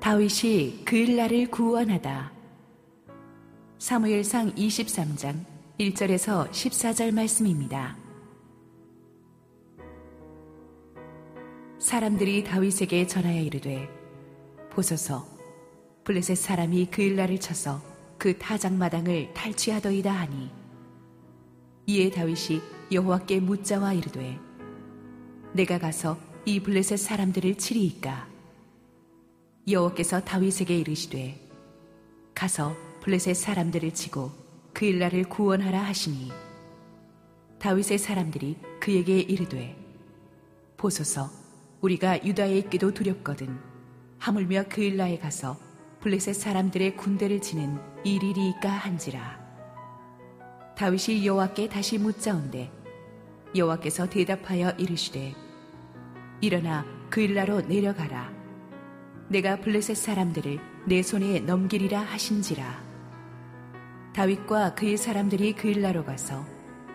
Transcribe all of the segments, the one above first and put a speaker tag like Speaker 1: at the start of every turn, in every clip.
Speaker 1: 다윗이 그일라를 구원하다. 사무엘상 23장 1절에서 14절 말씀입니다. 사람들이 다윗에게 전하여 이르되 보소서 블레셋 사람이 그일라를 쳐서 그 타작마당을 탈취하더이다 하니 이에 다윗이 여호와께 묻자와 이르되 내가 가서 이 블레셋 사람들을 치리이까 여호와께서 다윗에게 이르시되 가서 블레셋 사람들을 치고 그일라를 구원하라 하시니. 다윗의 사람들이 그에게 이르되 보소서 우리가 유다에 있기도 두렵거든. 하물며 그 일라에 가서 블레셋 사람들의 군대를 치는 일일이까 한지라. 다윗이 여호와께 다시 묻자온대 여호와께서 대답하여 이르시되 일어나 그 일라로 내려가라 내가 블레셋 사람들을 내 손에 넘기리라 하신지라 다윗과 그의 사람들이 그일라로 가서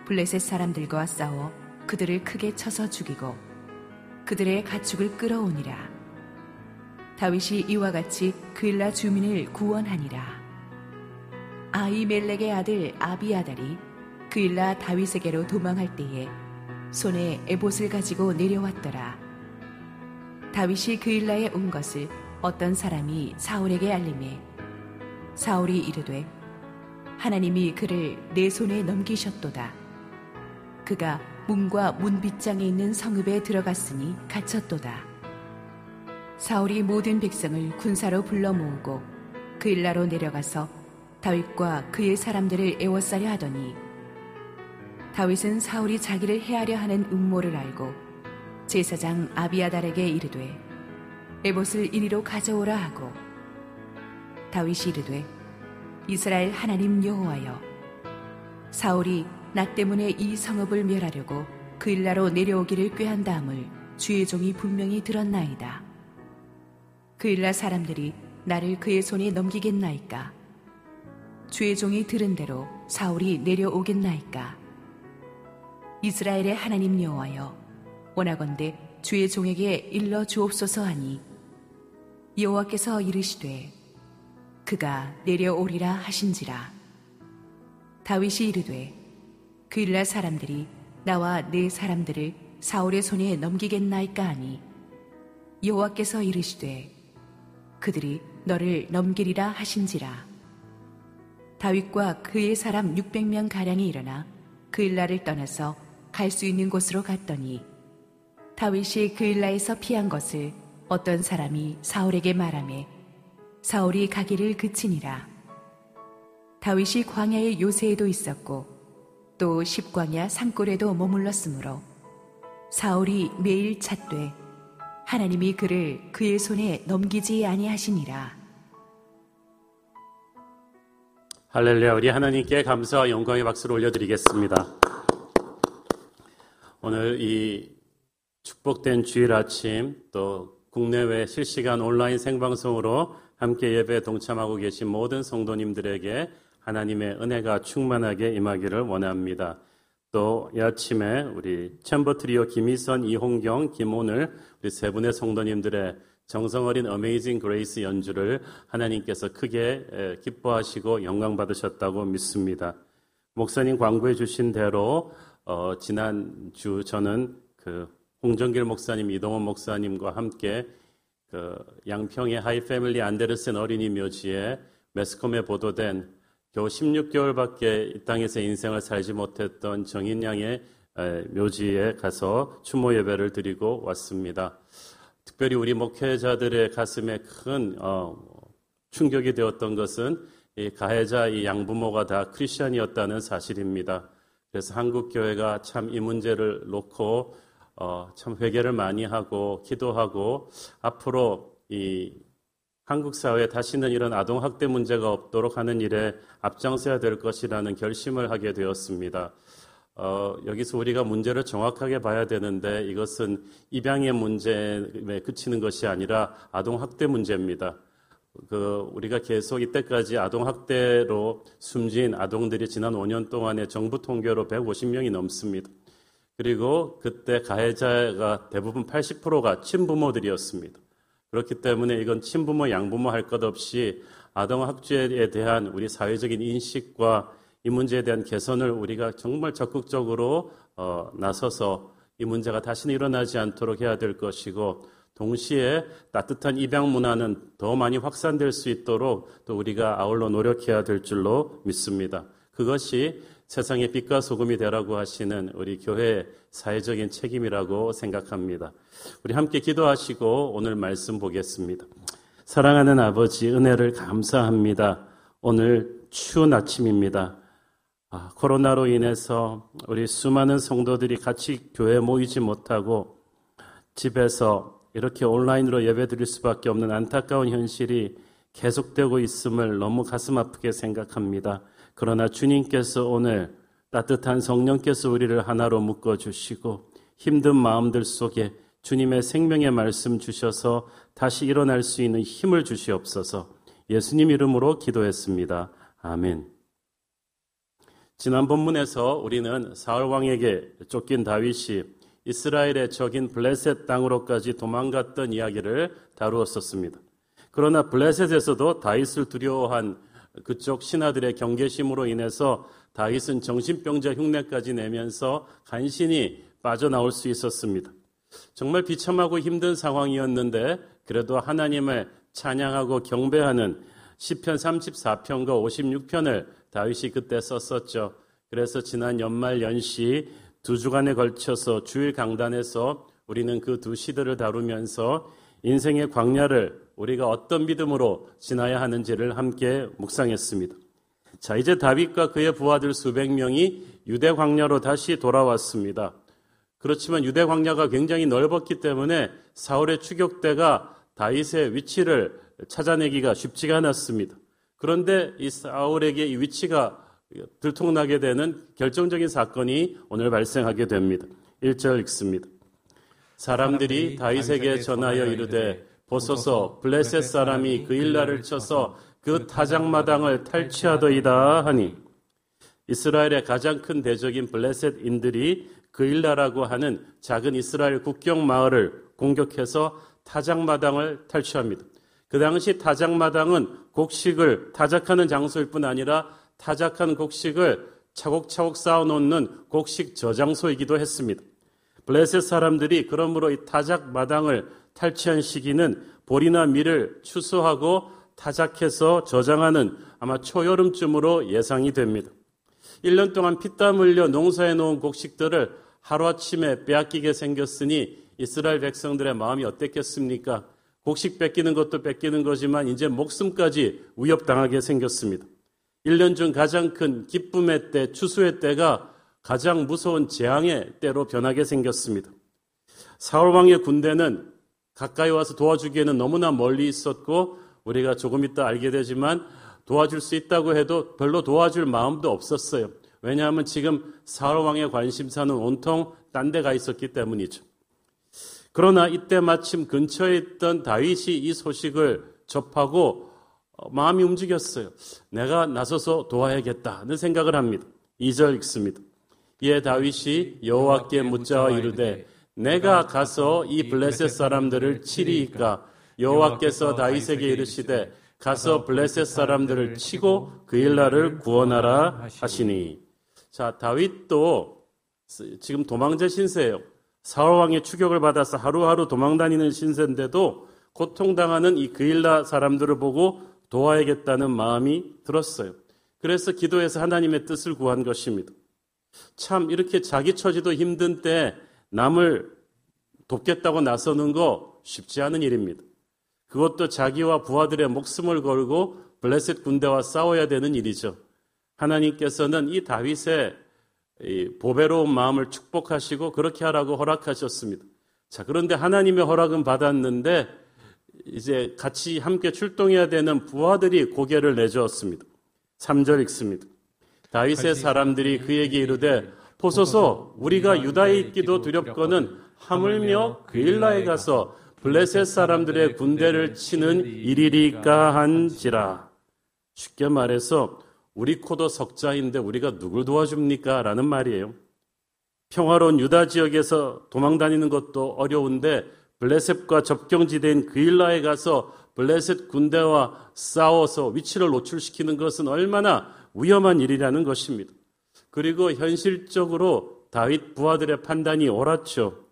Speaker 1: 블레셋 사람들과 싸워 그들을 크게 쳐서 죽이고 그들의 가축을 끌어오니라. 다윗이 이와 같이 그일라 주민을 구원하니라. 아이멜렉의 아들 아비아달이 그일라 다윗에게로 도망할 때에 손에 에봇을 가지고 내려왔더라. 다윗이 그일라에 온 것을 어떤 사람이 사울에게 알림해 사울이 이르되 하나님이 그를 내 손에 넘기셨도다. 그가 문과 문빗장에 있는 성읍에 들어갔으니 갇혔도다. 사울이 모든 백성을 군사로 불러 모으고 그 일라로 내려가서 다윗과 그의 사람들을 애워싸려 하더니 다윗은 사울이 자기를 해하려 하는 음모를 알고 제사장 아비아달에게 이르되 에봇을 이리로 가져오라 하고 다윗이 이르되 이스라엘 하나님 여호와여 사울이 나 때문에 이 성읍을 멸하려고 그 일라로 내려오기를 꾀한 다음을 주의 종이 분명히 들었나이다. 그 일라 사람들이 나를 그의 손에 넘기겠나이까? 주의 종이 들은 대로 사울이 내려오겠나이까? 이스라엘의 하나님 여호와여 원하건대 주의 종에게 일러 주옵소서 하니 여호와께서 이르시되 그가 내려오리라 하신지라. 다윗이 이르되 그일라 사람들이 나와 내 사람들을 사울의 손에 넘기겠나이까 하니 여호와께서 이르시되 그들이 너를 넘기리라 하신지라. 다윗과 그의 사람 600명 가량이 일어나 그일라를 떠나서 갈 수 있는 곳으로 갔더니 다윗이 그일라에서 피한 것을 어떤 사람이 사울에게 말하며 사울이 가기를 그치니라. 다윗이 광야의 요새에도 있었고 또 십광야 산골에도 머물렀으므로 사울이 매일 찾되 하나님이 그를 그의 손에 넘기지 아니하시니라.
Speaker 2: 할렐루야 우리 하나님께 감사와 영광의 박수를 올려드리겠습니다. 오늘 이 축복된 주일 아침 또 국내외 실시간 온라인 생방송으로 함께 예배에 동참하고 계신 모든 성도님들에게 하나님의 은혜가 충만하게 임하기를 원합니다. 또 이 아침에 우리 chamber 트리오 김희선, 이홍경, 김오늘 우리 세 분의 성도님들의 정성어린 Amazing Grace 연주를 하나님께서 크게 기뻐하시고 영광 받으셨다고 믿습니다. 목사님 광고해 주신 대로 어, 지난주 저는 그 홍정길 목사님, 이동원 목사님과 함께 그 양평의 하이 패밀리 안데르센 어린이 묘지에 매스컴에 보도된 겨우 16개월밖에 이 땅에서 인생을 살지 못했던 정인 양의 묘지에 가서 추모 예배를 드리고 왔습니다. 특별히 우리 목회자들의 가슴에 큰 어, 충격이 되었던 것은 이 가해자 이 양부모가 다 크리스천이었다는 사실입니다. 그래서 한국 교회가 참 이 문제를 놓고 어, 참 회개를 많이 하고 기도하고 앞으로 이 한국 사회에 다시는 이런 아동 학대 문제가 없도록 하는 일에 앞장서야 될 것이라는 결심을 하게 되었습니다. 어, 여기서 우리가 문제를 정확하게 봐야 되는데 이것은 입양의 문제에 그치는 것이 아니라 아동 학대 문제입니다. 그 우리가 계속 이때까지 아동 학대로 숨진 아동들이 지난 5년 동안의 정부 통계로 150명이 넘습니다. 그리고 그때 가해자가 대부분 80%가 친부모들이었습니다. 그렇기 때문에 이건 친부모, 양부모 할 것 없이 아동 학주에 대한 우리 사회적인 인식과 이 문제에 대한 개선을 우리가 정말 적극적으로 어, 나서서 이 문제가 다시는 일어나지 않도록 해야 될 것이고 동시에 따뜻한 입양 문화는 더 많이 확산될 수 있도록 또 우리가 아울러 노력해야 될 줄로 믿습니다. 그것이 세상의 빛과 소금이 되라고 하시는 우리 교회의 사회적인 책임이라고 생각합니다. 우리 함께 기도하시고 오늘 말씀 보겠습니다. 사랑하는 아버지 은혜를 감사합니다. 오늘 추운 아침입니다. 아, 코로나로 인해서 우리 수많은 성도들이 같이 교회에 모이지 못하고 집에서 이렇게 온라인으로 예배 드릴 수밖에 없는 안타까운 현실이 계속되고 있음을 너무 가슴 아프게 생각합니다. 그러나 주님께서 오늘 따뜻한 성령께서 우리를 하나로 묶어 주시고 힘든 마음들 속에 주님의 생명의 말씀 주셔서 다시 일어날 수 있는 힘을 주시옵소서 예수님 이름으로 기도했습니다. 아멘. 지난 본문에서 우리는 사울 왕에게 쫓긴 다윗이 이스라엘의 적인 블레셋 땅으로까지 도망갔던 이야기를 다루었었습니다. 그러나 블레셋에서도 다윗을 두려워한 그쪽 신하들의 경계심으로 인해서 다윗은 정신병자 흉내까지 내면서 간신히 빠져나올 수 있었습니다. 정말 비참하고 힘든 상황이었는데 그래도 하나님을 찬양하고 경배하는 시편 34편과 56편을 다윗이 그때 썼었죠. 그래서 지난 연말 연시 두 주간에 걸쳐서 주일 강단에서 우리는 그 두 시들을 다루면서 인생의 광야를 우리가 어떤 믿음으로 지나야 하는지를 함께 묵상했습니다. 자, 이제 다윗과 그의 부하들 수백 명이 유대 광야로 다시 돌아왔습니다. 그렇지만 유대 광야가 굉장히 넓었기 때문에 사울의 추격대가 다윗의 위치를 찾아내기가 쉽지가 않았습니다. 그런데 이 사울에게 이 위치가 들통나게 되는 결정적인 사건이 오늘 발생하게 됩니다. 1절 읽습니다. 사람들이 다윗에게 전하여 이르되 보소서 블레셋 사람이 그 일날을 쳐서 그 타작마당을 탈취하더이다 하니 이스라엘의 가장 큰 대적인 블레셋인들이 그 일나라고 하는 작은 이스라엘 국경 마을을 공격해서 타작마당을 탈취합니다. 그 당시 타작마당은 곡식을 타작하는 장소일 뿐 아니라 타작한 곡식을 차곡차곡 쌓아놓는 곡식 저장소이기도 했습니다. 블레셋 사람들이 그러므로 이 타작 마당을 탈취한 시기는 보리나 밀을 추수하고 타작해서 저장하는 아마 초여름쯤으로 예상이 됩니다. 1년 동안 피땀 흘려 농사해 놓은 곡식들을 하루아침에 빼앗기게 생겼으니 이스라엘 백성들의 마음이 어땠겠습니까? 곡식 뺏기는 것도 뺏기는 거지만 이제 목숨까지 위협당하게 생겼습니다. 1년 중 가장 큰 기쁨의 때, 추수의 때가 가장 무서운 재앙의 때로 변하게 생겼습니다. 사울왕의 군대는 가까이 와서 도와주기에는 너무나 멀리 있었고 우리가 조금 이따 알게 되지만 도와줄 수 있다고 해도 별로 도와줄 마음도 없었어요. 왜냐하면 지금 사울 왕의 관심사는 온통 딴 데 가 있었기 때문이죠. 그러나 이때 마침 근처에 있던 다윗이 이 소식을 접하고 어, 마음이 움직였어요. 내가 나서서 도와야겠다는 생각을 합니다. 2절 읽습니다. 이에 다윗이 여호와께 묻자 이르되 내가 가서 이 블레셋 사람들을 치리이까 여호와께서 다윗에게 이르시되 가서 블레셋 사람들을 치고 그 일날을 구원하라 하시니 자 다윗도 지금 도망자 신세예요. 사울 왕의 추격을 받아서 하루하루 도망다니는 신세인데도 고통당하는 이 그일라 사람들을 보고 도와야겠다는 마음이 들었어요. 그래서 기도해서 하나님의 뜻을 구한 것입니다. 참 이렇게 자기 처지도 힘든 때 남을 돕겠다고 나서는 거 쉽지 않은 일입니다. 그것도 자기와 부하들의 목숨을 걸고 블레셋 군대와 싸워야 되는 일이죠. 하나님께서는 이 다윗의 보배로운 마음을 축복하시고 그렇게 하라고 허락하셨습니다. 자, 그런데 하나님의 허락은 받았는데 이제 같이 함께 출동해야 되는 부하들이 고개를 내주었습니다. 3절 읽습니다. 다윗의 사람들이 그에게 이르되 보소서 우리가 유다에 있기도 두렵거는 하물며 그일라에 가서 블레셋 사람들의 군대를 치는 일이리까 한지라. 쉽게 말해서 우리 코도 석자인데 우리가 누굴 도와줍니까? 라는 말이에요. 평화로운 유다 지역에서 도망다니는 것도 어려운데 블레셋과 접경지대인 그일라에 가서 블레셋 군대와 싸워서 위치를 노출시키는 것은 얼마나 위험한 일이라는 것입니다. 그리고 현실적으로 다윗 부하들의 판단이 옳았죠.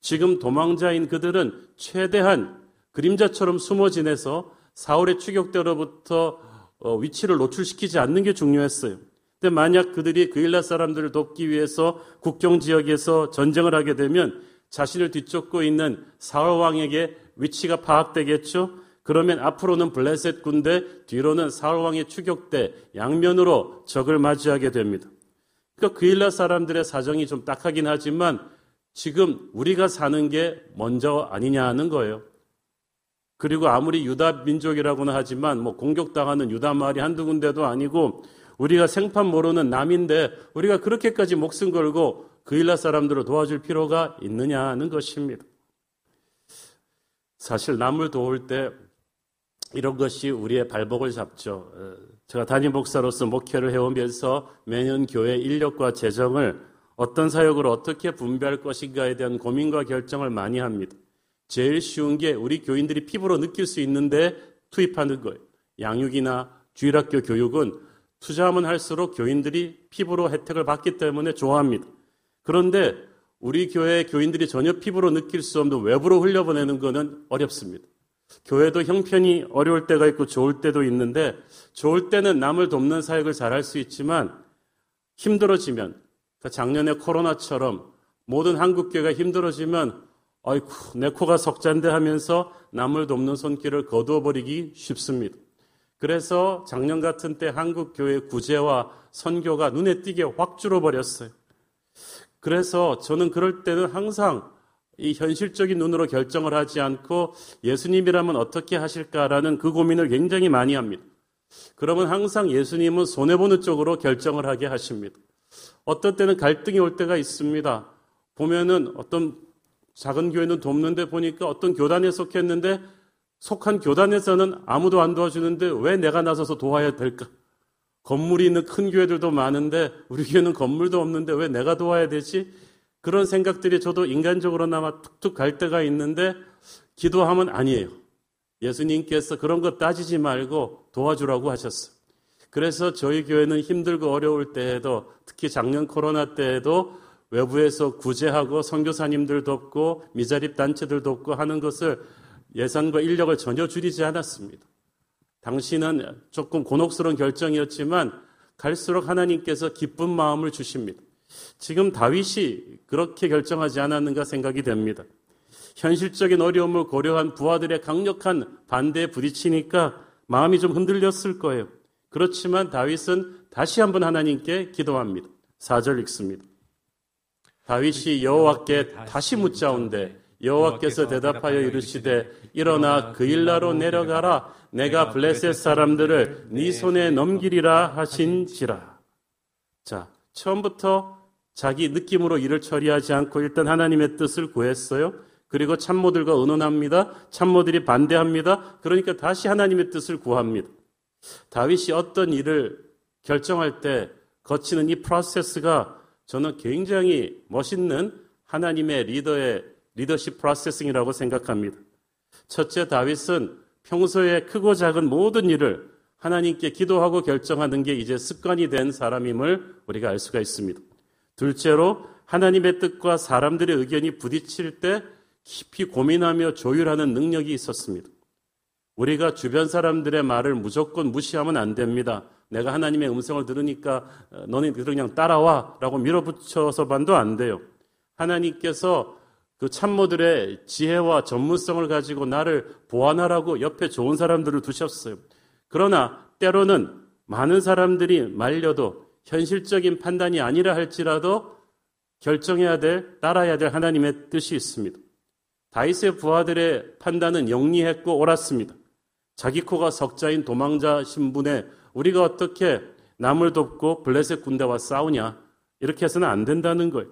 Speaker 2: 지금 도망자인 그들은 최대한 그림자처럼 숨어 지내서 사울의 추격대로부터 어, 위치를 노출시키지 않는 게 중요했어요. 근데 만약 그들이 그일라 사람들을 돕기 위해서 국경 지역에서 전쟁을 하게 되면 자신을 뒤쫓고 있는 사울 왕에게 위치가 파악되겠죠. 그러면 앞으로는 블레셋 군대, 뒤로는 사울 왕의 추격대 양면으로 적을 맞이하게 됩니다. 그러니까 그일라 사람들의 사정이 좀 딱하긴 하지만 지금 우리가 사는 게 먼저 아니냐 하는 거예요. 그리고 아무리 유다 민족이라고는 하지만 뭐 공격당하는 유다 마을이 한두 군데도 아니고 우리가 생판 모르는 남인데 우리가 그렇게까지 목숨 걸고 그일라 사람들을 도와줄 필요가 있느냐 하는 것입니다. 사실 남을 도울 때 이런 것이 우리의 발목을 잡죠. 어, 제가 담임 목사로서 목회를 해오면서 매년 교회 인력과 재정을 어떤 사역으로 어떻게 분배할 것인가에 대한 고민과 결정을 많이 합니다. 제일 쉬운 게 우리 교인들이 피부로 느낄 수 있는데 투입하는 거예요. 양육이나 주일학교 교육은 투자하면 할수록 교인들이 피부로 혜택을 받기 때문에 좋아합니다. 그런데 우리 교회 교인들이 전혀 피부로 느낄 수 없는 외부로 흘려보내는 것은 어렵습니다. 교회도 형편이 어려울 때가 있고 좋을 때도 있는데 좋을 때는 남을 돕는 사역을 잘할 수 있지만 힘들어지면 그러니까 작년에 코로나처럼 모든 한국교회가 힘들어지면 아이쿠 내 코가 석잔데 하면서 남을 돕는 손길을 거두어 버리기 쉽습니다. 그래서 작년 같은 때 한국교회 구제와 선교가 눈에 띄게 확 줄어버렸어요. 그래서 저는 그럴 때는 항상 이 현실적인 눈으로 결정을 하지 않고 예수님이라면 어떻게 하실까라는 그 고민을 굉장히 많이 합니다. 그러면 항상 예수님은 손해보는 쪽으로 결정을 하게 하십니다. 어떤 때는 갈등이 올 때가 있습니다. 보면은 어떤 작은 교회는 돕는데 보니까 어떤 교단에 속했는데 속한 교단에서는 아무도 안 도와주는데 왜 내가 나서서 도와야 될까? 건물이 있는 큰 교회들도 많은데 우리 교회는 건물도 없는데 왜 내가 도와야 되지? 그런 생각들이 저도 인간적으로나마 툭툭 갈 때가 있는데 기도하면 아니에요. 예수님께서 그런 거 따지지 말고 도와주라고 하셨어요. 그래서 저희 교회는 힘들고 어려울 때에도 특히 작년 코로나 때에도 외부에서 구제하고 선교사님들 돕고 미자립 단체들 돕고 하는 것을 예산과 인력을 전혀 줄이지 않았습니다. 당신은 조금 곤혹스러운 결정이었지만 갈수록 하나님께서 기쁜 마음을 주십니다. 지금 다윗이 그렇게 결정하지 않았는가 생각이 됩니다. 현실적인 어려움을 고려한 부하들의 강력한 반대에 부딪히니까 마음이 좀 흔들렸을 거예요. 그렇지만 다윗은 다시 한번 하나님께 기도합니다. 4절 읽습니다. 다윗이 여호와께 다시 묻자온데 여호와께서 대답하여 이르시되 일어나 그 일나로 내려가라 내가 블레셋 사람들을 네 손에 넘기리라 하신지라. 자, 처음부터 자기 느낌으로 일을 처리하지 않고 일단 하나님의 뜻을 구했어요. 그리고 참모들과 의논합니다. 참모들이 반대합니다. 그러니까 다시 하나님의 뜻을 구합니다. 다윗이 어떤 일을 결정할 때 거치는 이 프로세스가 저는 굉장히 멋있는 하나님의 리더의 리더십 프로세싱이라고 생각합니다. 첫째 다윗은 평소에 크고 작은 모든 일을 하나님께 기도하고 결정하는 게 이제 습관이 된 사람임을 우리가 알 수가 있습니다. 둘째로 하나님의 뜻과 사람들의 의견이 부딪힐 때 깊이 고민하며 조율하는 능력이 있었습니다. 우리가 주변 사람들의 말을 무조건 무시하면 안 됩니다. 내가 하나님의 음성을 들으니까 어, 너네 그냥 따라와 라고 밀어붙여서 반도 안 돼요. 하나님께서 그 참모들의 지혜와 전문성을 가지고 나를 보완하라고 옆에 좋은 사람들을 두셨어요. 그러나 때로는 많은 사람들이 말려도 현실적인 판단이 아니라 할지라도 결정해야 될, 따라야 될 하나님의 뜻이 있습니다. 다윗의 부하들의 판단은 영리했고 옳았습니다. 자기 코가 석자인 도망자 신분에 우리가 어떻게 남을 돕고 블레셋 군대와 싸우냐 이렇게 해서는 안 된다는 거예요.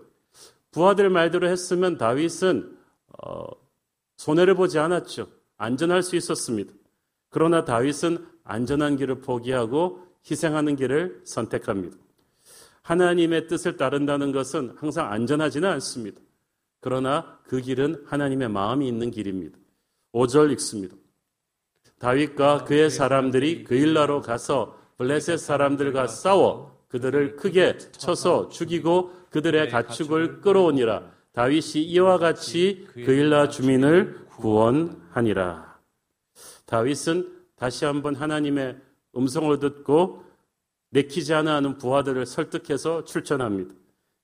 Speaker 2: 부하들 말대로 했으면 다윗은 어, 손해를 보지 않았죠. 안전할 수 있었습니다. 그러나 다윗은 안전한 길을 포기하고 희생하는 길을 선택합니다. 하나님의 뜻을 따른다는 것은 항상 안전하지는 않습니다. 그러나 그 길은 하나님의 마음이 있는 길입니다. 5절 읽습니다. 다윗과 그의 사람들이 그일라로 가서 블레셋 사람들과 싸워 그들을 크게 쳐서 죽이고 그들의 가축을 끌어오니라. 다윗이 이와 같이 그일라 주민을 구원하니라. 다윗은 다시 한번 하나님의 음성을 듣고 내키지 않아 하는 부하들을 설득해서 출전합니다.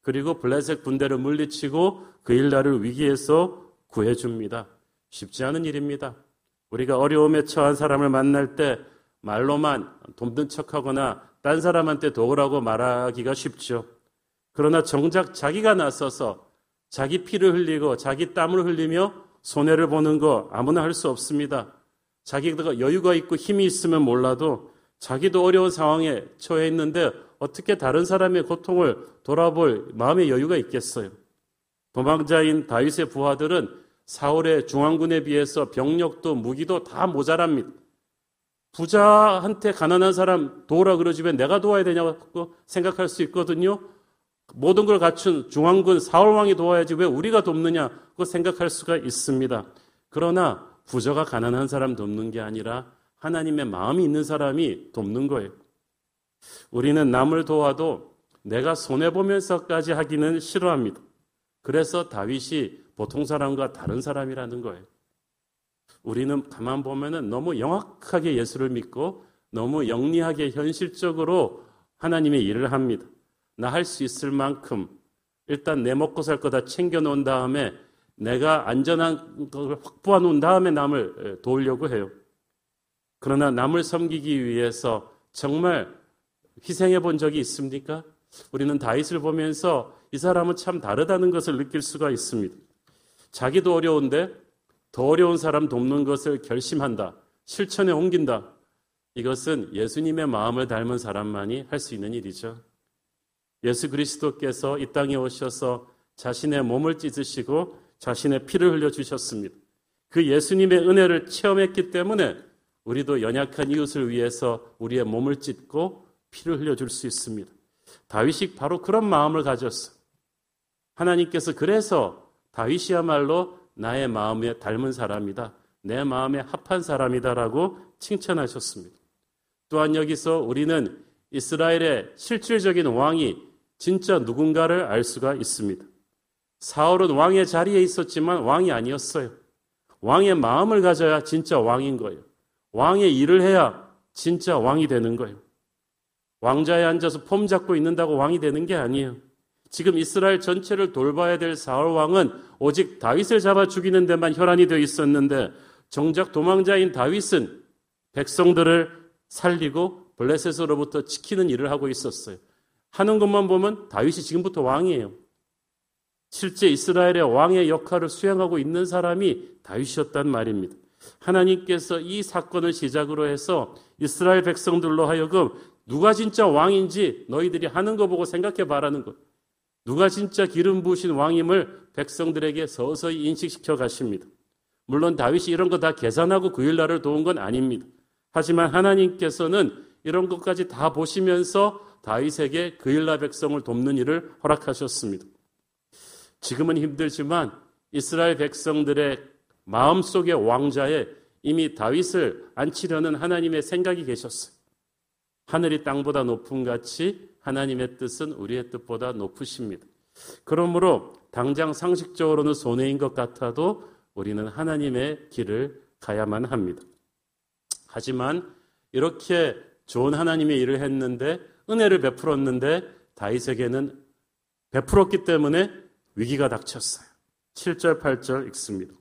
Speaker 2: 그리고 블레셋 군대를 물리치고 그일라를 위기에서 구해줍니다. 쉽지 않은 일입니다. 우리가 어려움에 처한 사람을 만날 때 말로만 돕는 척하거나 딴 사람한테 도우라고 말하기가 쉽죠. 그러나 정작 자기가 나서서 자기 피를 흘리고 자기 땀을 흘리며 손해를 보는 거 아무나 할 수 없습니다. 자기가 여유가 있고 힘이 있으면 몰라도 자기도 어려운 상황에 처해 있는데 어떻게 다른 사람의 고통을 돌아볼 마음의 여유가 있겠어요? 도망자인 다윗의 부하들은 사울의 중앙군에 비해서 병력도 무기도 다 모자랍니다. 부자한테 가난한 사람 도우라 그러지만 내가 도와야 되냐고 생각할 수 있거든요. 모든 걸 갖춘 중앙군 사울왕이 도와야지 왜 우리가 돕느냐고 생각할 수가 있습니다. 그러나 부자가 가난한 사람 돕는 게 아니라 하나님의 마음이 있는 사람이 돕는 거예요. 우리는 남을 도와도 내가 손해보면서까지 하기는 싫어합니다. 그래서 다윗이 보통 사람과 다른 사람이라는 거예요. 우리는 가만 보면은 너무 영악하게 예수를 믿고 너무 영리하게 현실적으로 하나님의 일을 합니다. 나 할 수 있을 만큼 일단 내 먹고 살 거 다 챙겨 놓은 다음에 내가 안전한 걸 확보해 놓은 다음에 남을 도우려고 해요. 그러나 남을 섬기기 위해서 정말 희생해 본 적이 있습니까? 우리는 다윗을 보면서 이 사람은 참 다르다는 것을 느낄 수가 있습니다. 자기도 어려운데 더 어려운 사람 돕는 것을 결심한다. 실천에 옮긴다. 이것은 예수님의 마음을 닮은 사람만이 할 수 있는 일이죠. 예수 그리스도께서 이 땅에 오셔서 자신의 몸을 찢으시고 자신의 피를 흘려 주셨습니다. 그 예수님의 은혜를 체험했기 때문에 우리도 연약한 이웃을 위해서 우리의 몸을 찢고 피를 흘려 줄 수 있습니다. 다윗이 바로 그런 마음을 가졌어. 하나님께서 그래서 다윗이야말로 나의 마음에 닮은 사람이다. 내 마음에 합한 사람이다라고 칭찬하셨습니다. 또한 여기서 우리는 이스라엘의 실질적인 왕이 진짜 누군가를 알 수가 있습니다. 사울은 왕의 자리에 있었지만 왕이 아니었어요. 왕의 마음을 가져야 진짜 왕인 거예요. 왕의 일을 해야 진짜 왕이 되는 거예요. 왕자에 앉아서 폼 잡고 있는다고 왕이 되는 게 아니에요. 지금 이스라엘 전체를 돌봐야 될 사울 왕은 오직 다윗을 잡아 죽이는 데만 혈안이 되어 있었는데 정작 도망자인 다윗은 백성들을 살리고 블레셋으로부터 지키는 일을 하고 있었어요. 하는 것만 보면 다윗이 지금부터 왕이에요. 실제 이스라엘의 왕의 역할을 수행하고 있는 사람이 다윗이었단 말입니다. 하나님께서 이 사건을 시작으로 해서 이스라엘 백성들로 하여금 누가 진짜 왕인지 너희들이 하는 거 보고 생각해 봐라는 것. 누가 진짜 기름 부으신 왕임을 백성들에게 서서히 인식시켜 가십니다. 물론 다윗이 이런 거 다 계산하고 그 일날을 도운 건 아닙니다. 하지만 하나님께서는 이런 것까지 다 보시면서 다윗에게 그 일날 백성을 돕는 일을 허락하셨습니다. 지금은 힘들지만 이스라엘 백성들의 마음속의 왕자에 이미 다윗을 안치려는 하나님의 생각이 계셨어요. 하늘이 땅보다 높은 같이 하나님의 뜻은 우리의 뜻보다 높으십니다. 그러므로 당장 상식적으로는 손해인 것 같아도 우리는 하나님의 길을 가야만 합니다. 하지만 이렇게 좋은 하나님의 일을 했는데 은혜를 베풀었는데 다윗에게는 베풀었기 때문에 위기가 닥쳤어요. 7절 8절 읽습니다.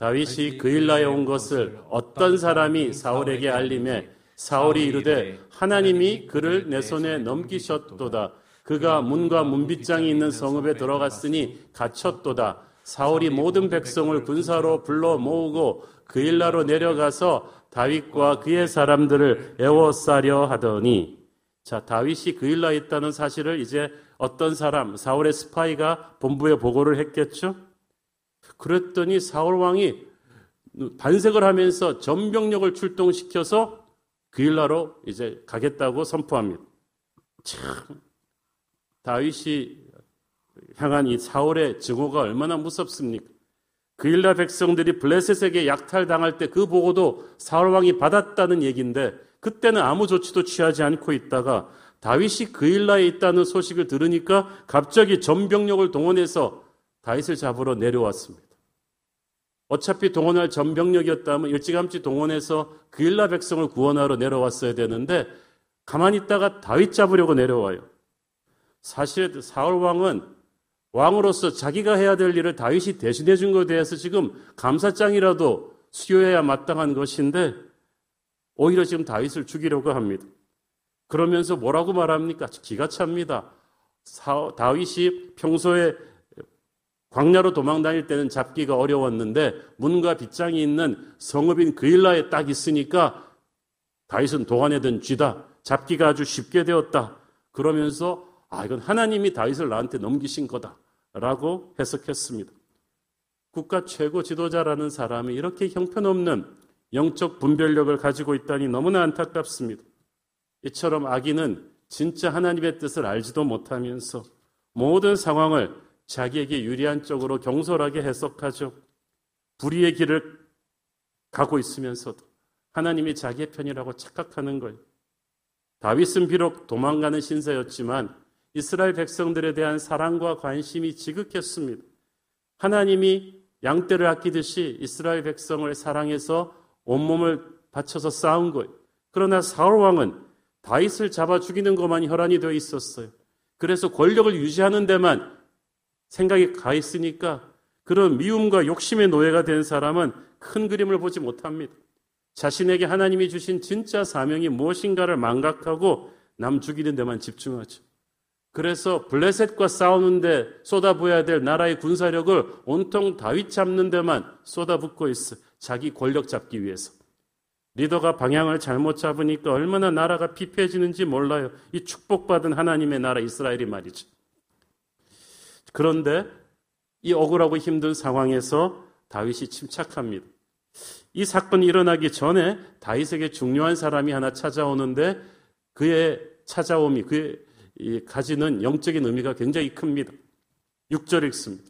Speaker 2: 다윗이 그일라에 온 것을 어떤 사람이 사울에게 알림해 사울이 이르되 하나님이 그를 내 손에 넘기셨도다. 그가 문과 문빗장이 있는 성읍에 들어갔으니 갇혔도다. 사울이 모든 백성을 군사로 불러 모으고 그일라로 내려가서 다윗과 그의 사람들을 애워싸려 하더니 자 다윗이 그일라에 있다는 사실을 이제 어떤 사람 사울의 스파이가 본부에 보고를 했겠죠. 그랬더니 사울 왕이 반색을 하면서 전병력을 출동시켜서 그일라로 이제 가겠다고 선포합니다. 참 다윗이 향한 이 사울의 증오가 얼마나 무섭습니까? 그일라 백성들이 블레셋에게 약탈당할 때 그 보고도 사울 왕이 받았다는 얘기인데 그때는 아무 조치도 취하지 않고 있다가 다윗이 그일라에 있다는 소식을 들으니까 갑자기 전병력을 동원해서 다윗을 잡으러 내려왔습니다. 어차피 동원할 전병력이었다면 일찌감치 동원해서 그일라 백성을 구원하러 내려왔어야 되는데 가만히 있다가 다윗 잡으려고 내려와요. 사실 사울 왕은 왕으로서 자기가 해야 될 일을 다윗이 대신해 준 것에 대해서 지금 감사장이라도 수여해야 마땅한 것인데 오히려 지금 다윗을 죽이려고 합니다. 그러면서 뭐라고 말합니까? 기가 찹니다. 다윗이 평소에 광야로 도망 다닐 때는 잡기가 어려웠는데 문과 빗장이 있는 성읍인 그일라에 딱 있으니까 다윗은 동안에 든 쥐다. 잡기가 아주 쉽게 되었다. 그러면서 아, 이건 하나님이 다윗을 나한테 넘기신 거다라고 해석했습니다. 국가 최고 지도자라는 사람이 이렇게 형편없는 영적 분별력을 가지고 있다니 너무나 안타깝습니다. 이처럼 아기는 진짜 하나님의 뜻을 알지도 못하면서 모든 상황을 자기에게 유리한 쪽으로 경솔하게 해석하죠. 불의의 길을 가고 있으면서도 하나님이 자기의 편이라고 착각하는 거예요. 다윗은 비록 도망가는 신세였지만 이스라엘 백성들에 대한 사랑과 관심이 지극했습니다. 하나님이 양떼를 아끼듯이 이스라엘 백성을 사랑해서 온몸을 바쳐서 싸운 거예요. 그러나 사울 왕은 다윗을 잡아 죽이는 것만 혈안이 되어 있었어요. 그래서 권력을 유지하는 데만 생각이 가 있으니까 그런 미움과 욕심의 노예가 된 사람은 큰 그림을 보지 못합니다. 자신에게 하나님이 주신 진짜 사명이 무엇인가를 망각하고 남 죽이는 데만 집중하죠. 그래서 블레셋과 싸우는데 쏟아부어야 될 나라의 군사력을 온통 다윗 잡는 데만 쏟아붓고 있어. 자기 권력 잡기 위해서. 리더가 방향을 잘못 잡으니까 얼마나 나라가 피폐해지는지 몰라요. 이 축복받은 하나님의 나라 이스라엘이 말이죠. 그런데 이 억울하고 힘든 상황에서 다윗이 침착합니다. 이 사건이 일어나기 전에 다윗에게 중요한 사람이 하나 찾아오는데 그의 찾아옴이 그의 가지는 영적인 의미가 굉장히 큽니다. 6절 읽습니다.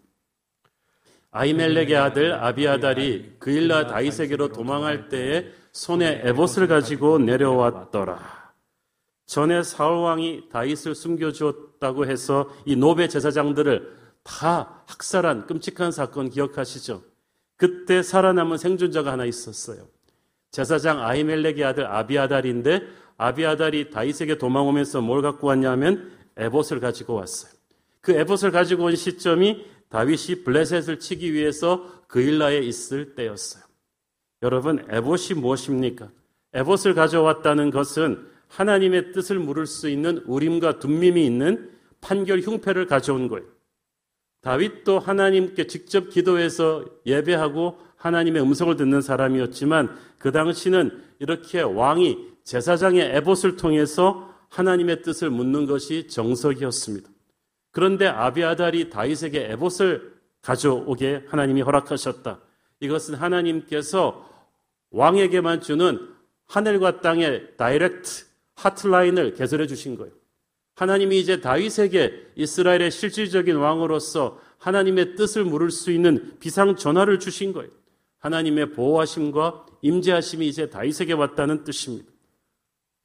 Speaker 2: 아이멜렉의 아들 아비아달이 그일라 다윗에게로 도망할 때에 손에 에봇을 가지고 내려왔더라. 전에 사울 왕이 다윗을 숨겨 주었 다고 해서 이 노베 제사장들을 다 학살한 끔찍한 사건 기억하시죠? 그때 살아남은 생존자가 하나 있었어요. 제사장 아이멜렉의 아들 아비아달인데 아비아달이 다윗에게 도망오면서 뭘 갖고 왔냐면 에봇을 가지고 왔어요. 그 에봇을 가지고 온 시점이 다윗이 블레셋을 치기 위해서 그일라에 있을 때였어요. 여러분, 에봇이 무엇입니까? 에봇을 가져왔다는 것은 하나님의 뜻을 물을 수 있는 우림과 둠밈이 있는 판결 흉패를 가져온 거예요. 다윗도 하나님께 직접 기도해서 예배하고 하나님의 음성을 듣는 사람이었지만 그 당시는 이렇게 왕이 제사장의 에봇을 통해서 하나님의 뜻을 묻는 것이 정석이었습니다. 그런데 아비아달이 다윗에게 에봇을 가져오게 하나님이 허락하셨다. 이것은 하나님께서 왕에게만 주는 하늘과 땅의 다이렉트 하트라인을 개설해 주신 거예요. 하나님이 이제 다윗에게 이스라엘의 실질적인 왕으로서 하나님의 뜻을 물을 수 있는 비상 전화를 주신 거예요. 하나님의 보호하심과 임재하심이 이제 다윗에게 왔다는 뜻입니다.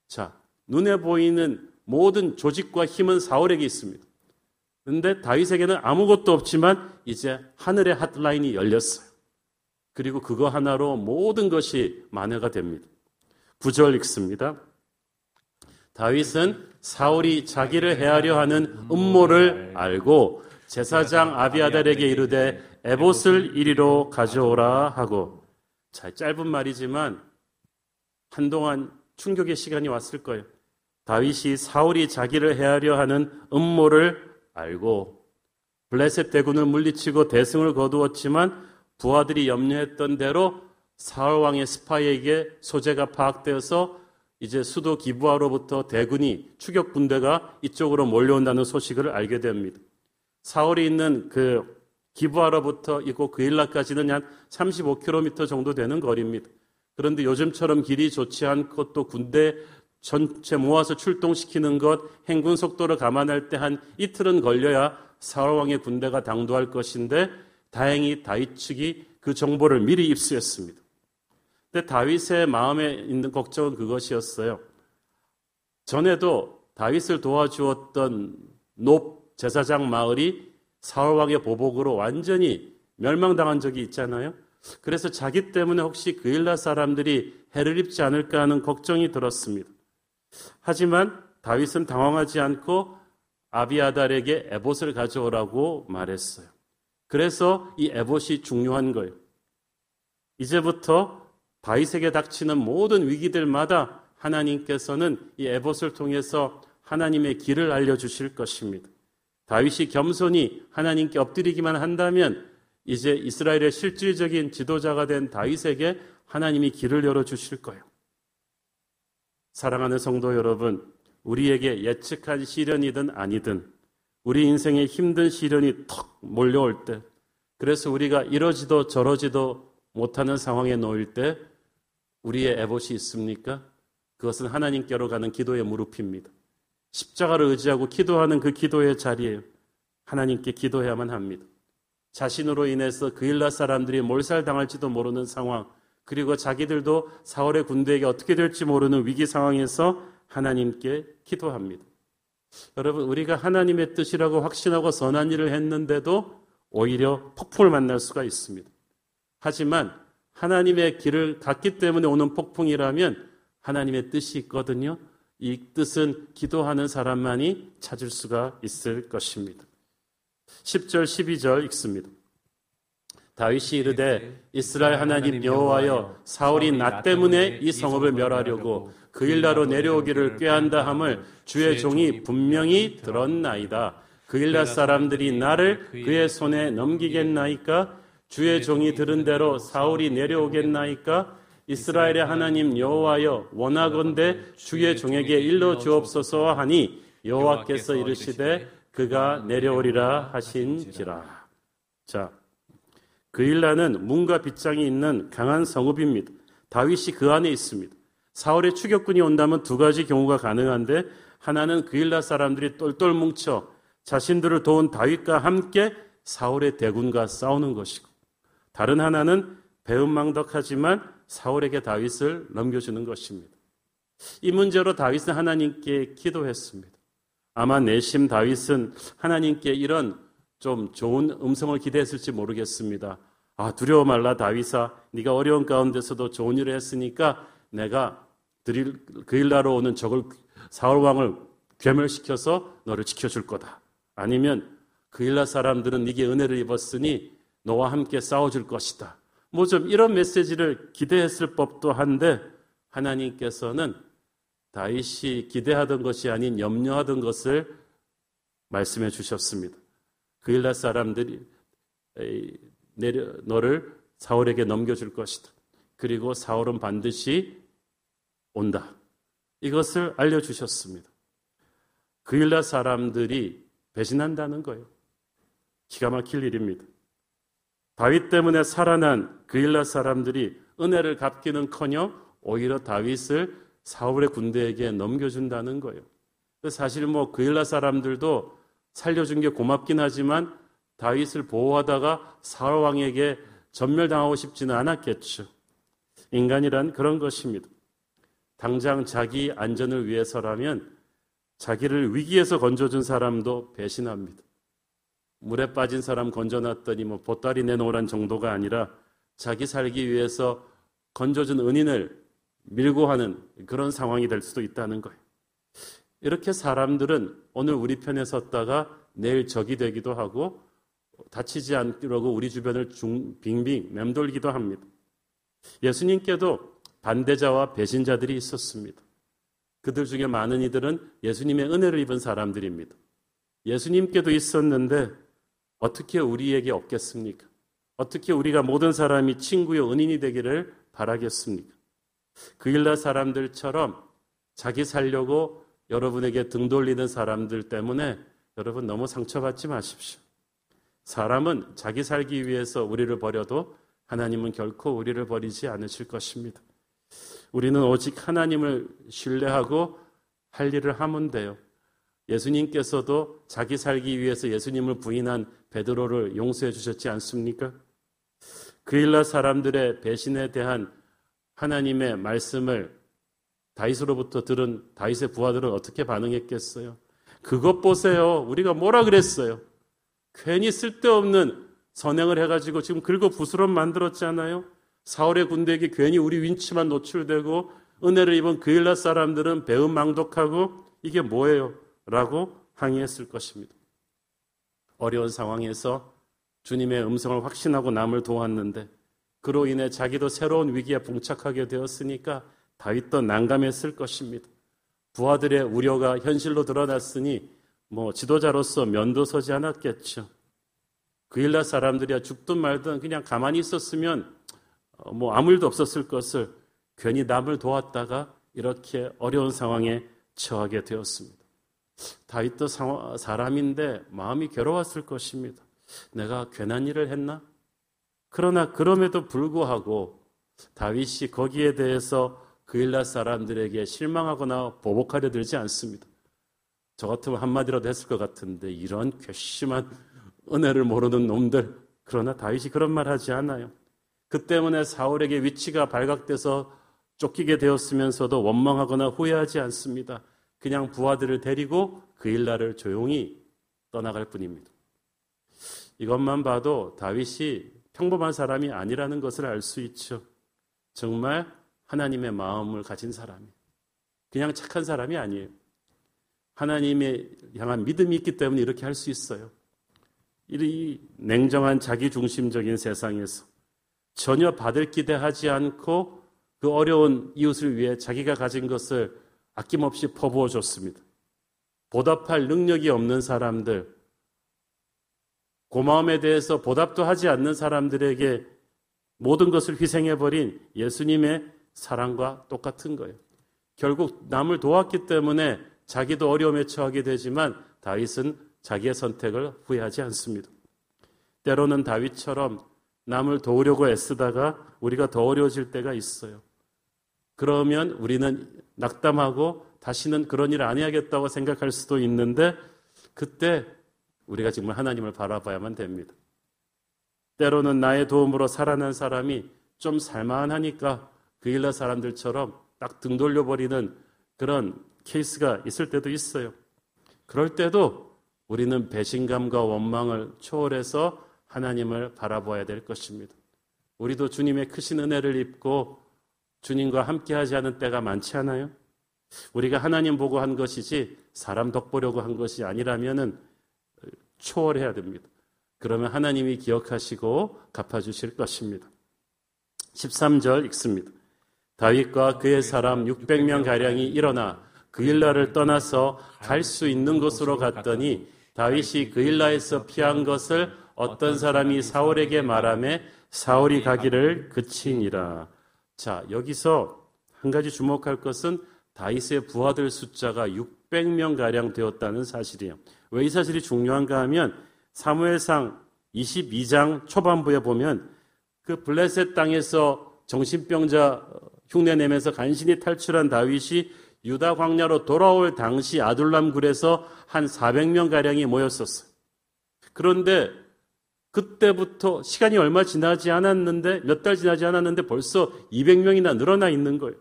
Speaker 2: 자, 눈에 보이는 모든 조직과 힘은 사울에게 있습니다. 그런데 다윗에게는 아무것도 없지만 이제 하늘의 핫라인이 열렸어요. 그리고 그거 하나로 모든 것이 만회가 됩니다. 구절 읽습니다. 다윗은 사울이 자기를 해하려 하는 음모를 알고 제사장 아비아달에게 이르되 에봇을 이리로 가져오라 하고 자 짧은 말이지만 한동안 충격의 시간이 왔을 거예요. 다윗이 사울이 자기를 해하려 하는 음모를 알고 블레셋 대군을 물리치고 대승을 거두었지만 부하들이 염려했던 대로 사울 왕의 스파이에게 소재가 파악되어서 이제 수도 기부하로부터 대군이 추격 군대가 이쪽으로 몰려온다는 소식을 알게 됩니다. 사울이 있는 그 기부하로부터 이곳 그일라까지는 한 35km 정도 되는 거리입니다. 그런데 요즘처럼 길이 좋지 않고 또 군대 전체 모아서 출동시키는 것, 행군 속도를 감안할 때 한 이틀은 걸려야 사울 왕의 군대가 당도할 것인데 다행히 다윗 측이 그 정보를 미리 입수했습니다. 근데 다윗의 마음에 있는 걱정은 그것이었어요. 전에도 다윗을 도와주었던 높 제사장 마을이 사울 왕의 보복으로 완전히 멸망당한 적이 있잖아요. 그래서 자기 때문에 혹시 그일라 사람들이 해를 입지 않을까 하는 걱정이 들었습니다. 하지만 다윗은 당황하지 않고 아비아달에게 에봇을 가져오라고 말했어요. 그래서 이 에봇이 중요한 거예요. 이제부터 다윗에게 닥치는 모든 위기들마다 하나님께서는 이 에봇을 통해서 하나님의 길을 알려주실 것입니다. 다윗이 겸손히 하나님께 엎드리기만 한다면 이제 이스라엘의 실질적인 지도자가 된 다윗에게 하나님이 길을 열어주실 거예요. 사랑하는 성도 여러분, 우리에게 예측한 시련이든 아니든 우리 인생에 힘든 시련이 턱 몰려올 때 그래서 우리가 이러지도 저러지도 못하는 상황에 놓일 때 우리의 에봇이 있습니까? 그것은 하나님께로 가는 기도의 무릎입니다. 십자가를 의지하고 기도하는 그 기도의 자리에 하나님께 기도해야만 합니다. 자신으로 인해서 그일라 사람들이 몰살당할지도 모르는 상황, 그리고 자기들도 사월의 군대에게 어떻게 될지 모르는 위기 상황에서 하나님께 기도합니다. 여러분, 우리가 하나님의 뜻이라고 확신하고 선한 일을 했는데도 오히려 폭풍을 만날 수가 있습니다. 하지만 하나님의 길을 갔기 때문에 오는 폭풍이라면 하나님의 뜻이 있거든요. 이 뜻은 기도하는 사람만이 찾을 수가 있을 것입니다. 10절, 12절 읽습니다. 다윗이 이르되 이스라엘 하나님 여호와여 사울이 나 때문에 이 성읍을 멸하려고 그 일나로 내려오기를 꾀한다 함을 주의 종이 분명히 들었나이다. 그 일나 사람들이 나를 그의 손에 넘기겠나이까? 주의 종이 들은 대로 사울이 내려오겠나이까? 이스라엘의 하나님 여호와여 원하건대 주의 종에게 일러 주옵소서 하니 여호와께서 이르시되 그가 내려오리라 하신지라. 자, 그일라는 문과 빗장이 있는 강한 성읍입니다. 다윗이 그 안에 있습니다. 사울의 추격군이 온다면 두 가지 경우가 가능한데 하나는 그일라 사람들이 똘똘 뭉쳐 자신들을 도운 다윗과 함께 사울의 대군과 싸우는 것이고 다른 하나는 배은망덕하지만 사울에게 다윗을 넘겨주는 것입니다. 이 문제로 다윗은 하나님께 기도했습니다. 아마 내심 다윗은 하나님께 이런 좀 좋은 음성을 기대했을지 모르겠습니다. 아 두려워 말라 다윗아 네가 어려운 가운데서도 좋은 일을 했으니까 내가 드릴 그일나로 오는 적을 사울 왕을 괴멸시켜서 너를 지켜줄 거다. 아니면 그일라 사람들은 네게 은혜를 입었으니 너와 함께 싸워줄 것이다. 뭐 좀 이런 메시지를 기대했을 법도 한데 하나님께서는 다윗이 기대하던 것이 아닌 염려하던 것을 말씀해 주셨습니다. 그일라 사람들이 내려, 너를 사울에게 넘겨줄 것이다. 그리고 사울은 반드시 온다. 이것을 알려주셨습니다. 그일라 사람들이 배신한다는 거예요. 기가 막힐 일입니다. 다윗 때문에 살아난 그일라 사람들이 은혜를 갚기는 커녕 오히려 다윗을 사울의 군대에게 넘겨준다는 거예요. 사실 뭐 그일라 사람들도 살려준 게 고맙긴 하지만 다윗을 보호하다가 사울 왕에게 전멸당하고 싶지는 않았겠죠. 인간이란 그런 것입니다. 당장 자기 안전을 위해서라면 자기를 위기에서 건져준 사람도 배신합니다. 물에 빠진 사람 건져놨더니 뭐 보따리 내놓으란 정도가 아니라 자기 살기 위해서 건져준 은인을 밀고 하는 그런 상황이 될 수도 있다는 거예요. 이렇게 사람들은 오늘 우리 편에 섰다가 내일 적이 되기도 하고 다치지 않으려고 우리 주변을 중, 빙빙 맴돌기도 합니다. 예수님께도 반대자와 배신자들이 있었습니다. 그들 중에 많은 이들은 예수님의 은혜를 입은 사람들입니다. 예수님께도 있었는데 어떻게 우리에게 없겠습니까? 어떻게 우리가 모든 사람이 친구요 은인이 되기를 바라겠습니까? 그일라 사람들처럼 자기 살려고 여러분에게 등 돌리는 사람들 때문에 여러분 너무 상처받지 마십시오. 사람은 자기 살기 위해서 우리를 버려도 하나님은 결코 우리를 버리지 않으실 것입니다. 우리는 오직 하나님을 신뢰하고 할 일을 하면 돼요. 예수님께서도 자기 살기 위해서 예수님을 부인한 베드로를 용서해 주셨지 않습니까? 그일라 사람들의 배신에 대한 하나님의 말씀을 다윗으로부터 들은 다윗의 부하들은 어떻게 반응했겠어요? 그것 보세요. 우리가 뭐라 그랬어요? 괜히 쓸데없는 선행을 해가지고 지금 긁어 부스럼 만들었잖아요. 사울의 군대에게 괜히 우리 윈치만 노출되고 은혜를 입은 그일라 사람들은 배은망독하고 이게 뭐예요? 라고 항의했을 것입니다. 어려운 상황에서 주님의 음성을 확신하고 남을 도왔는데 그로 인해 자기도 새로운 위기에 봉착하게 되었으니까 다윗도 난감했을 것입니다. 부하들의 우려가 현실로 드러났으니 뭐 지도자로서 면도 서지 않았겠죠. 그일라 사람들이야 죽든 말든 그냥 가만히 있었으면 어, 뭐 아무 일도 없었을 것을 괜히 남을 도왔다가 이렇게 어려운 상황에 처하게 되었습니다. 다윗도 사람인데 마음이 괴로웠을 것입니다. 내가 괜한 일을 했나? 그러나 그럼에도 불구하고 다윗이 거기에 대해서 그일라 사람들에게 실망하거나 보복하려 들지 않습니다. 저 같으면 한마디라도 했을 것 같은데 이런 괘씸한 은혜를 모르는 놈들 그러나 다윗이 그런 말 하지 않아요. 그 때문에 사울에게 위치가 발각돼서 쫓기게 되었으면서도 원망하거나 후회하지 않습니다. 그냥 부하들을 데리고 그 일날을 조용히 떠나갈 뿐입니다. 이것만 봐도 다윗이 평범한 사람이 아니라는 것을 알 수 있죠. 정말 하나님의 마음을 가진 사람이. 그냥 착한 사람이 아니에요. 하나님의 향한 믿음이 있기 때문에 이렇게 할 수 있어요. 이 냉정한 자기 중심적인 세상에서 전혀 받을 기대하지 않고 그 어려운 이웃을 위해 자기가 가진 것을 아낌없이 퍼부어 줬습니다. 보답할 능력이 없는 사람들, 고마움에 대해서 보답도 하지 않는 사람들에게 모든 것을 희생해버린 예수님의 사랑과 똑같은 거예요. 결국 남을 도왔기 때문에 자기도 어려움에 처하게 되지만 다윗은 자기의 선택을 후회하지 않습니다. 때로는 다윗처럼 남을 도우려고 애쓰다가 우리가 더 어려워질 때가 있어요. 그러면 우리는 낙담하고 다시는 그런 일을 안 해야겠다고 생각할 수도 있는데 그때 우리가 정말 하나님을 바라봐야만 됩니다. 때로는 나의 도움으로 살아난 사람이 좀 살만하니까 그 일러 사람들처럼 딱 등 돌려버리는 그런 케이스가 있을 때도 있어요. 그럴 때도 우리는 배신감과 원망을 초월해서 하나님을 바라봐야 될 것입니다. 우리도 주님의 크신 은혜를 입고 주님과 함께 하지 않은 때가 많지 않아요? 우리가 하나님 보고 한 것이지 사람 덕보려고 한 것이 아니라면은 초월해야 됩니다. 그러면 하나님이 기억하시고 갚아주실 것입니다. 13절 읽습니다. 다윗과 그의 사람 600명 가량이 일어나 그일라를 떠나서 갈 수 있는 곳으로 갔더니 다윗이 그일라에서 피한 것을 어떤 사람이 사울에게 말하며 사울이 가기를 그치니라. 자, 여기서 한 가지 주목할 것은 다윗의 부하들 숫자가 600명 가량 되었다는 사실이에요. 왜 이 사실이 중요한가 하면 사무엘상 22장 초반부에 보면 그 블레셋 땅에서 정신병자 흉내 내면서 간신히 탈출한 다윗이 유다 광야로 돌아올 당시 아둘람 굴에서 한 400명 가량이 모였었어요. 그런데 그때부터 시간이 얼마 지나지 않았는데 몇 달 지나지 않았는데 벌써 200명이나 늘어나 있는 거예요.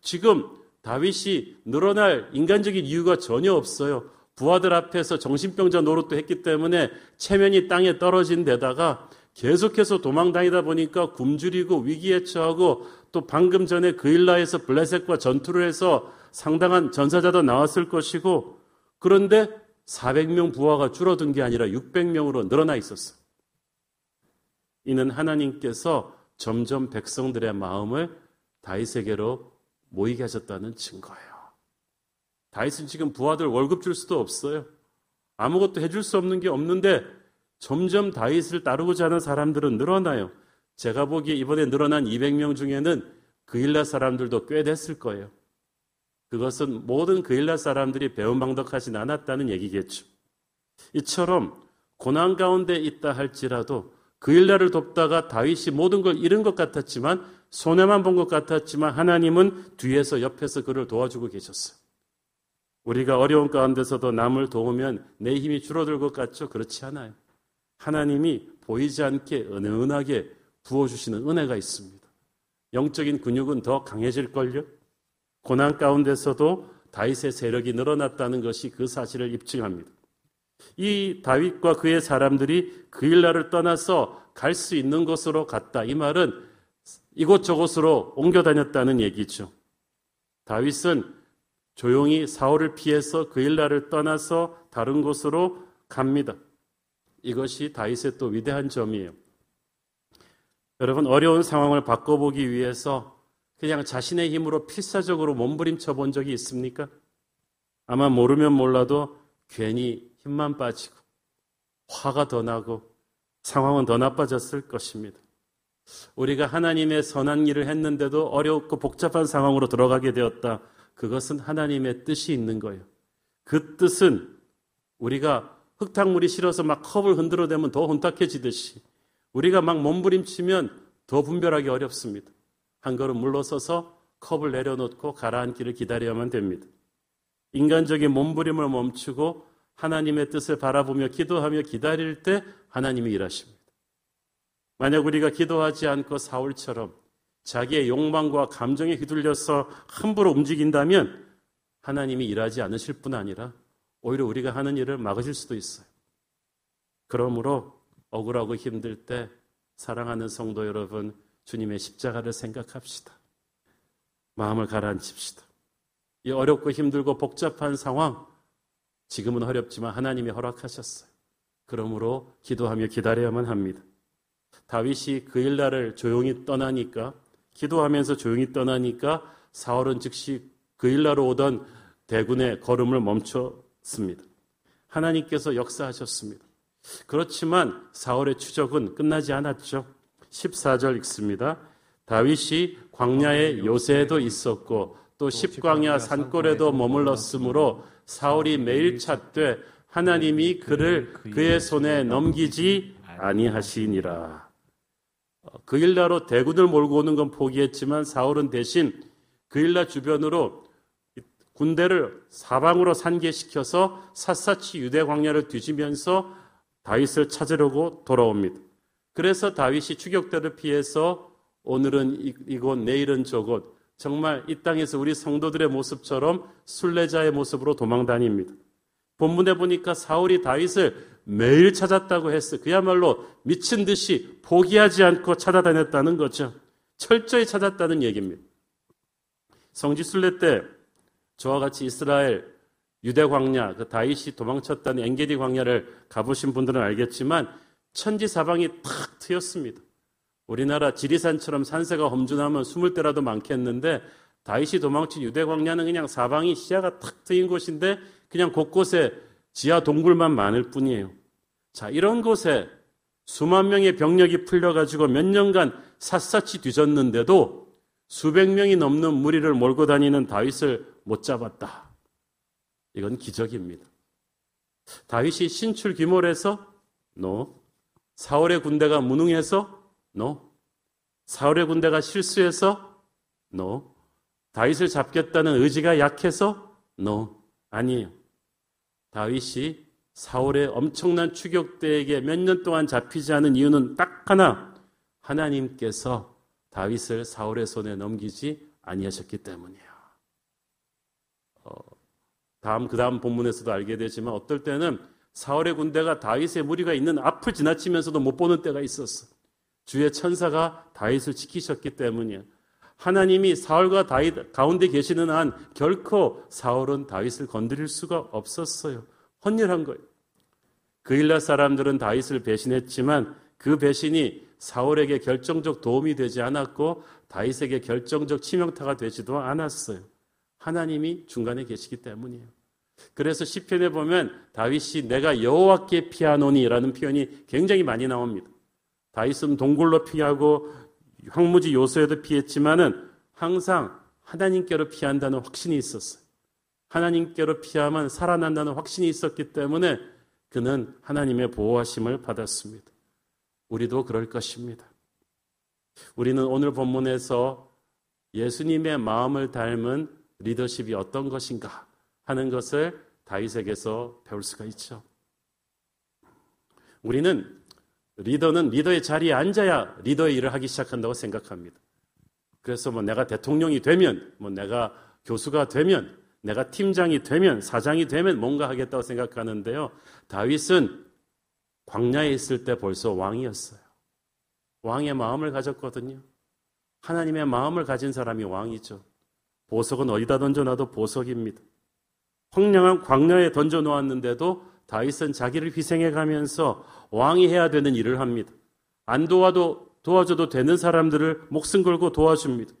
Speaker 2: 지금 다윗이 늘어날 인간적인 이유가 전혀 없어요. 부하들 앞에서 정신병자 노릇도 했기 때문에 체면이 땅에 떨어진 데다가 계속해서 도망다니다 보니까 굶주리고 위기에 처하고 또 방금 전에 그일라에서 블레셋과 전투를 해서 상당한 전사자도 나왔을 것이고 그런데 400명 부하가 줄어든 게 아니라 600명으로 늘어나 있었어. 이는 하나님께서 점점 백성들의 마음을 다윗에게로 모이게 하셨다는 증거예요. 다윗은 지금 부하들 월급 줄 수도 없어요. 아무것도 해줄 수 없는 게 없는데 점점 다윗을 따르고자 하는 사람들은 늘어나요. 제가 보기에 이번에 늘어난 200명 중에는 그일라 사람들도 꽤 됐을 거예요. 그것은 모든 그일라 사람들이 배은방덕하진 않았다는 얘기겠죠. 이처럼 고난 가운데 있다 할지라도 그 일날을 돕다가 다윗이 모든 걸 잃은 것 같았지만 손해만 본 것 같았지만 하나님은 뒤에서 옆에서 그를 도와주고 계셨어요. 우리가 어려운 가운데서도 남을 도우면 내 힘이 줄어들 것 같죠? 그렇지 않아요. 하나님이 보이지 않게 은은하게 부어주시는 은혜가 있습니다. 영적인 근육은 더 강해질걸요? 고난 가운데서도 다윗의 세력이 늘어났다는 것이 그 사실을 입증합니다. 이 다윗과 그의 사람들이 그 일날을 떠나서 갈 수 있는 곳으로 갔다. 이 말은 이곳저곳으로 옮겨 다녔다는 얘기죠. 다윗은 조용히 사울을 피해서 그 일날을 떠나서 다른 곳으로 갑니다. 이것이 다윗의 또 위대한 점이에요. 여러분 어려운 상황을 바꿔보기 위해서 그냥 자신의 힘으로 필사적으로 몸부림쳐 본 적이 있습니까? 아마 모르면 몰라도 괜히 힘만 빠지고 화가 더 나고 상황은 더 나빠졌을 것입니다. 우리가 하나님의 선한 일을 했는데도 어렵고 복잡한 상황으로 들어가게 되었다. 그것은 하나님의 뜻이 있는 거예요. 그 뜻은 우리가 흙탕물이 실어서 막 컵을 흔들어대면 더 혼탁해지듯이 우리가 막 몸부림치면 더 분별하기 어렵습니다. 한 걸음 물러서서 컵을 내려놓고 가라앉기를 기다려야만 됩니다. 인간적인 몸부림을 멈추고 하나님의 뜻을 바라보며 기도하며 기다릴 때 하나님이 일하십니다. 만약 우리가 기도하지 않고 사울처럼 자기의 욕망과 감정에 휘둘려서 함부로 움직인다면 하나님이 일하지 않으실 뿐 아니라 오히려 우리가 하는 일을 막으실 수도 있어요. 그러므로 억울하고 힘들 때 사랑하는 성도 여러분, 주님의 십자가를 생각합시다. 마음을 가라앉힙시다. 이 어렵고 힘들고 복잡한 상황, 지금은 어렵지만 하나님이 허락하셨어요. 그러므로 기도하며 기다려야만 합니다. 다윗이 그 일날을 조용히 떠나니까, 기도하면서 조용히 떠나니까 사울은 즉시 그 일날 오던 대군의 걸음을 멈췄습니다. 하나님께서 역사하셨습니다. 그렇지만 사울의 추적은 끝나지 않았죠. 14절 읽습니다. 다윗이 광야의 요새에도 있었고 또 십광야 산골에도 머물렀으므로 사울이 매일 찾되 하나님이 그를 그의 손에 넘기지 아니하시니라. 그 일나로 대군을 몰고 오는 건 포기했지만 사울은 대신 그 일나 주변으로 군대를 사방으로 산계시켜서 샅샅이 유대 광야를 뒤지면서 다윗을 찾으려고 돌아옵니다. 그래서 다윗이 추격대를 피해서 오늘은 이곳, 내일은 저곳, 정말 이 땅에서 우리 성도들의 모습처럼 순례자의 모습으로 도망 다닙니다. 본문에 보니까 사울이 다윗을 매일 찾았다고 했어. 그야말로 미친 듯이 포기하지 않고 찾아다녔다는 거죠. 철저히 찾았다는 얘기입니다. 성지 순례 때 저와 같이 이스라엘 유대 광야, 그 다윗이 도망쳤다는 엔게디 광야를 가보신 분들은 알겠지만 천지 사방이 탁 트였습니다. 우리나라 지리산처럼 산세가 험준하면 숨을 때라도 많겠는데 다윗이 도망친 유대 광야는 그냥 사방이 시야가 탁 트인 곳인데 그냥 곳곳에 지하 동굴만 많을 뿐이에요. 자, 이런 곳에 수만 명의 병력이 풀려가지고 몇 년간 샅샅이 뒤졌는데도 수백 명이 넘는 무리를 몰고 다니는 다윗을 못 잡았다. 이건 기적입니다. 다윗이 신출귀몰해서? No. 사울의 군대가 무능해서? No. 사울의 군대가 실수해서? No. 다윗을 잡겠다는 의지가 약해서? No. 아니에요. 다윗이 사울의 엄청난 추격대에게 몇 년 동안 잡히지 않은 이유는 딱 하나. 하나님께서 다윗을 사울의 손에 넘기지 아니하셨기 때문이에요. 어, 다음 그 다음 본문에서도 알게 되지만 어떨 때는 사울의 군대가 다윗의 무리가 있는 앞을 지나치면서도 못 보는 때가 있었어. 주의 천사가 다윗을 지키셨기 때문이야. 하나님이 사울과 다윗 가운데 계시는 한 결코 사울은 다윗을 건드릴 수가 없었어요. 헌일한 거예요. 그 일날 사람들은 다윗을 배신했지만 그 배신이 사울에게 결정적 도움이 되지 않았고 다윗에게 결정적 치명타가 되지도 않았어요. 하나님이 중간에 계시기 때문이에요. 그래서 시편에 보면 다윗이 내가 여호와께 피하노니라는 표현이 굉장히 많이 나옵니다. 다윗은 동굴로 피하고 황무지 요소에도 피했지만은 항상 하나님께로 피한다는 확신이 있었어요. 하나님께로 피하면 살아난다는 확신이 있었기 때문에 그는 하나님의 보호하심을 받았습니다. 우리도 그럴 것입니다. 우리는 오늘 본문에서 예수님의 마음을 닮은 리더십이 어떤 것인가 하는 것을 다윗에게서 배울 수가 있죠. 우리는 리더는 리더의 자리에 앉아야 리더의 일을 하기 시작한다고 생각합니다. 그래서 뭐 내가 대통령이 되면, 뭐 내가 교수가 되면, 내가 팀장이 되면, 사장이 되면 뭔가 하겠다고 생각하는데요. 다윗은 광야에 있을 때 벌써 왕이었어요. 왕의 마음을 가졌거든요. 하나님의 마음을 가진 사람이 왕이죠. 보석은 어디다 던져놔도 보석입니다. 황량한 광야에 던져 놓았는데도 다윗은 자기를 희생해 가면서 왕이 해야 되는 일을 합니다. 안 도와도 도와줘도 되는 사람들을 목숨 걸고 도와줍니다.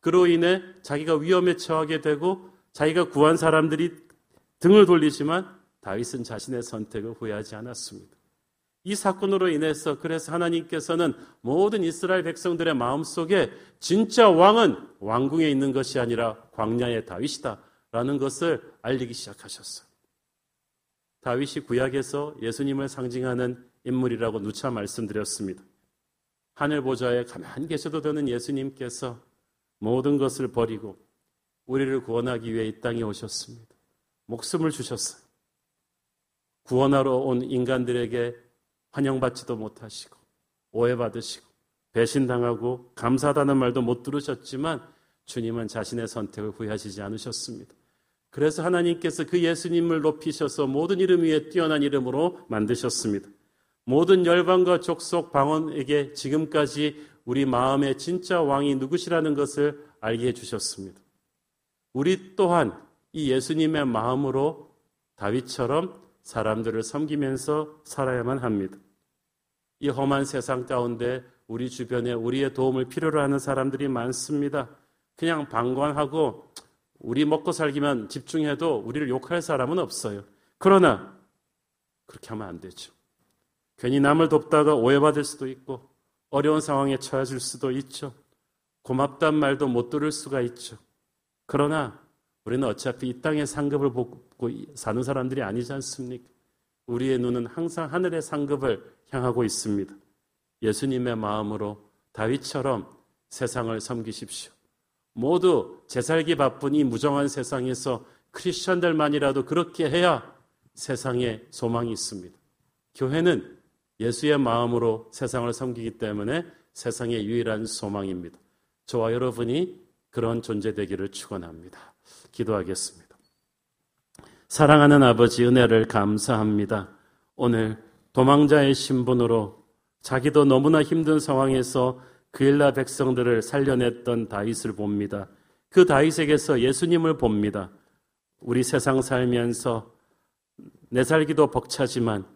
Speaker 2: 그로 인해 자기가 위험에 처하게 되고 자기가 구한 사람들이 등을 돌리지만 다윗은 자신의 선택을 후회하지 않았습니다. 이 사건으로 인해서 그래서 하나님께서는 모든 이스라엘 백성들의 마음속에 진짜 왕은 왕궁에 있는 것이 아니라 광야의 다윗이다라는 것을 알리기 시작하셨어요. 다윗이 구약에서 예수님을 상징하는 인물이라고 누차 말씀드렸습니다. 하늘 보좌에 가만히 계셔도 되는 예수님께서 모든 것을 버리고 우리를 구원하기 위해 이 땅에 오셨습니다. 목숨을 주셨어요. 구원하러 온 인간들에게 환영받지도 못하시고 오해받으시고 배신당하고 감사하다는 말도 못 들으셨지만 주님은 자신의 선택을 후회하시지 않으셨습니다. 그래서 하나님께서 그 예수님을 높이셔서 모든 이름 위에 뛰어난 이름으로 만드셨습니다. 모든 열방과 족속 방언에게 지금까지 우리 마음의 진짜 왕이 누구시라는 것을 알게 해주셨습니다. 우리 또한 이 예수님의 마음으로 다윗처럼 사람들을 섬기면서 살아야만 합니다. 이 험한 세상 가운데 우리 주변에 우리의 도움을 필요로 하는 사람들이 많습니다. 그냥 방관하고 우리 먹고 살기만 집중해도 우리를 욕할 사람은 없어요. 그러나 그렇게 하면 안 되죠. 괜히 남을 돕다가 오해받을 수도 있고 어려운 상황에 처해질 수도 있죠. 고맙단 말도 못 들을 수가 있죠. 그러나 우리는 어차피 이 땅의 상급을 보고 사는 사람들이 아니지 않습니까? 우리의 눈은 항상 하늘의 상급을 향하고 있습니다. 예수님의 마음으로 다윗처럼 세상을 섬기십시오. 모두 제살기 바쁜 이 무정한 세상에서 크리스천들만이라도 그렇게 해야 세상에 소망이 있습니다. 교회는 예수의 마음으로 세상을 섬기기 때문에 세상의 유일한 소망입니다. 저와 여러분이 그런 존재 되기를 축원합니다. 기도하겠습니다. 사랑하는 아버지 은혜를 감사합니다. 오늘 도망자의 신분으로 자기도 너무나 힘든 상황에서 그일라 백성들을 살려냈던 다윗을 봅니다. 그 다윗에게서 예수님을 봅니다. 우리 세상 살면서 내 살기도 벅차지만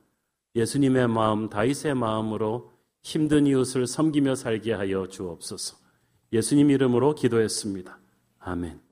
Speaker 2: 예수님의 마음, 다윗의 마음으로 힘든 이웃을 섬기며 살게 하여 주옵소서. 예수님 이름으로 기도했습니다. 아멘.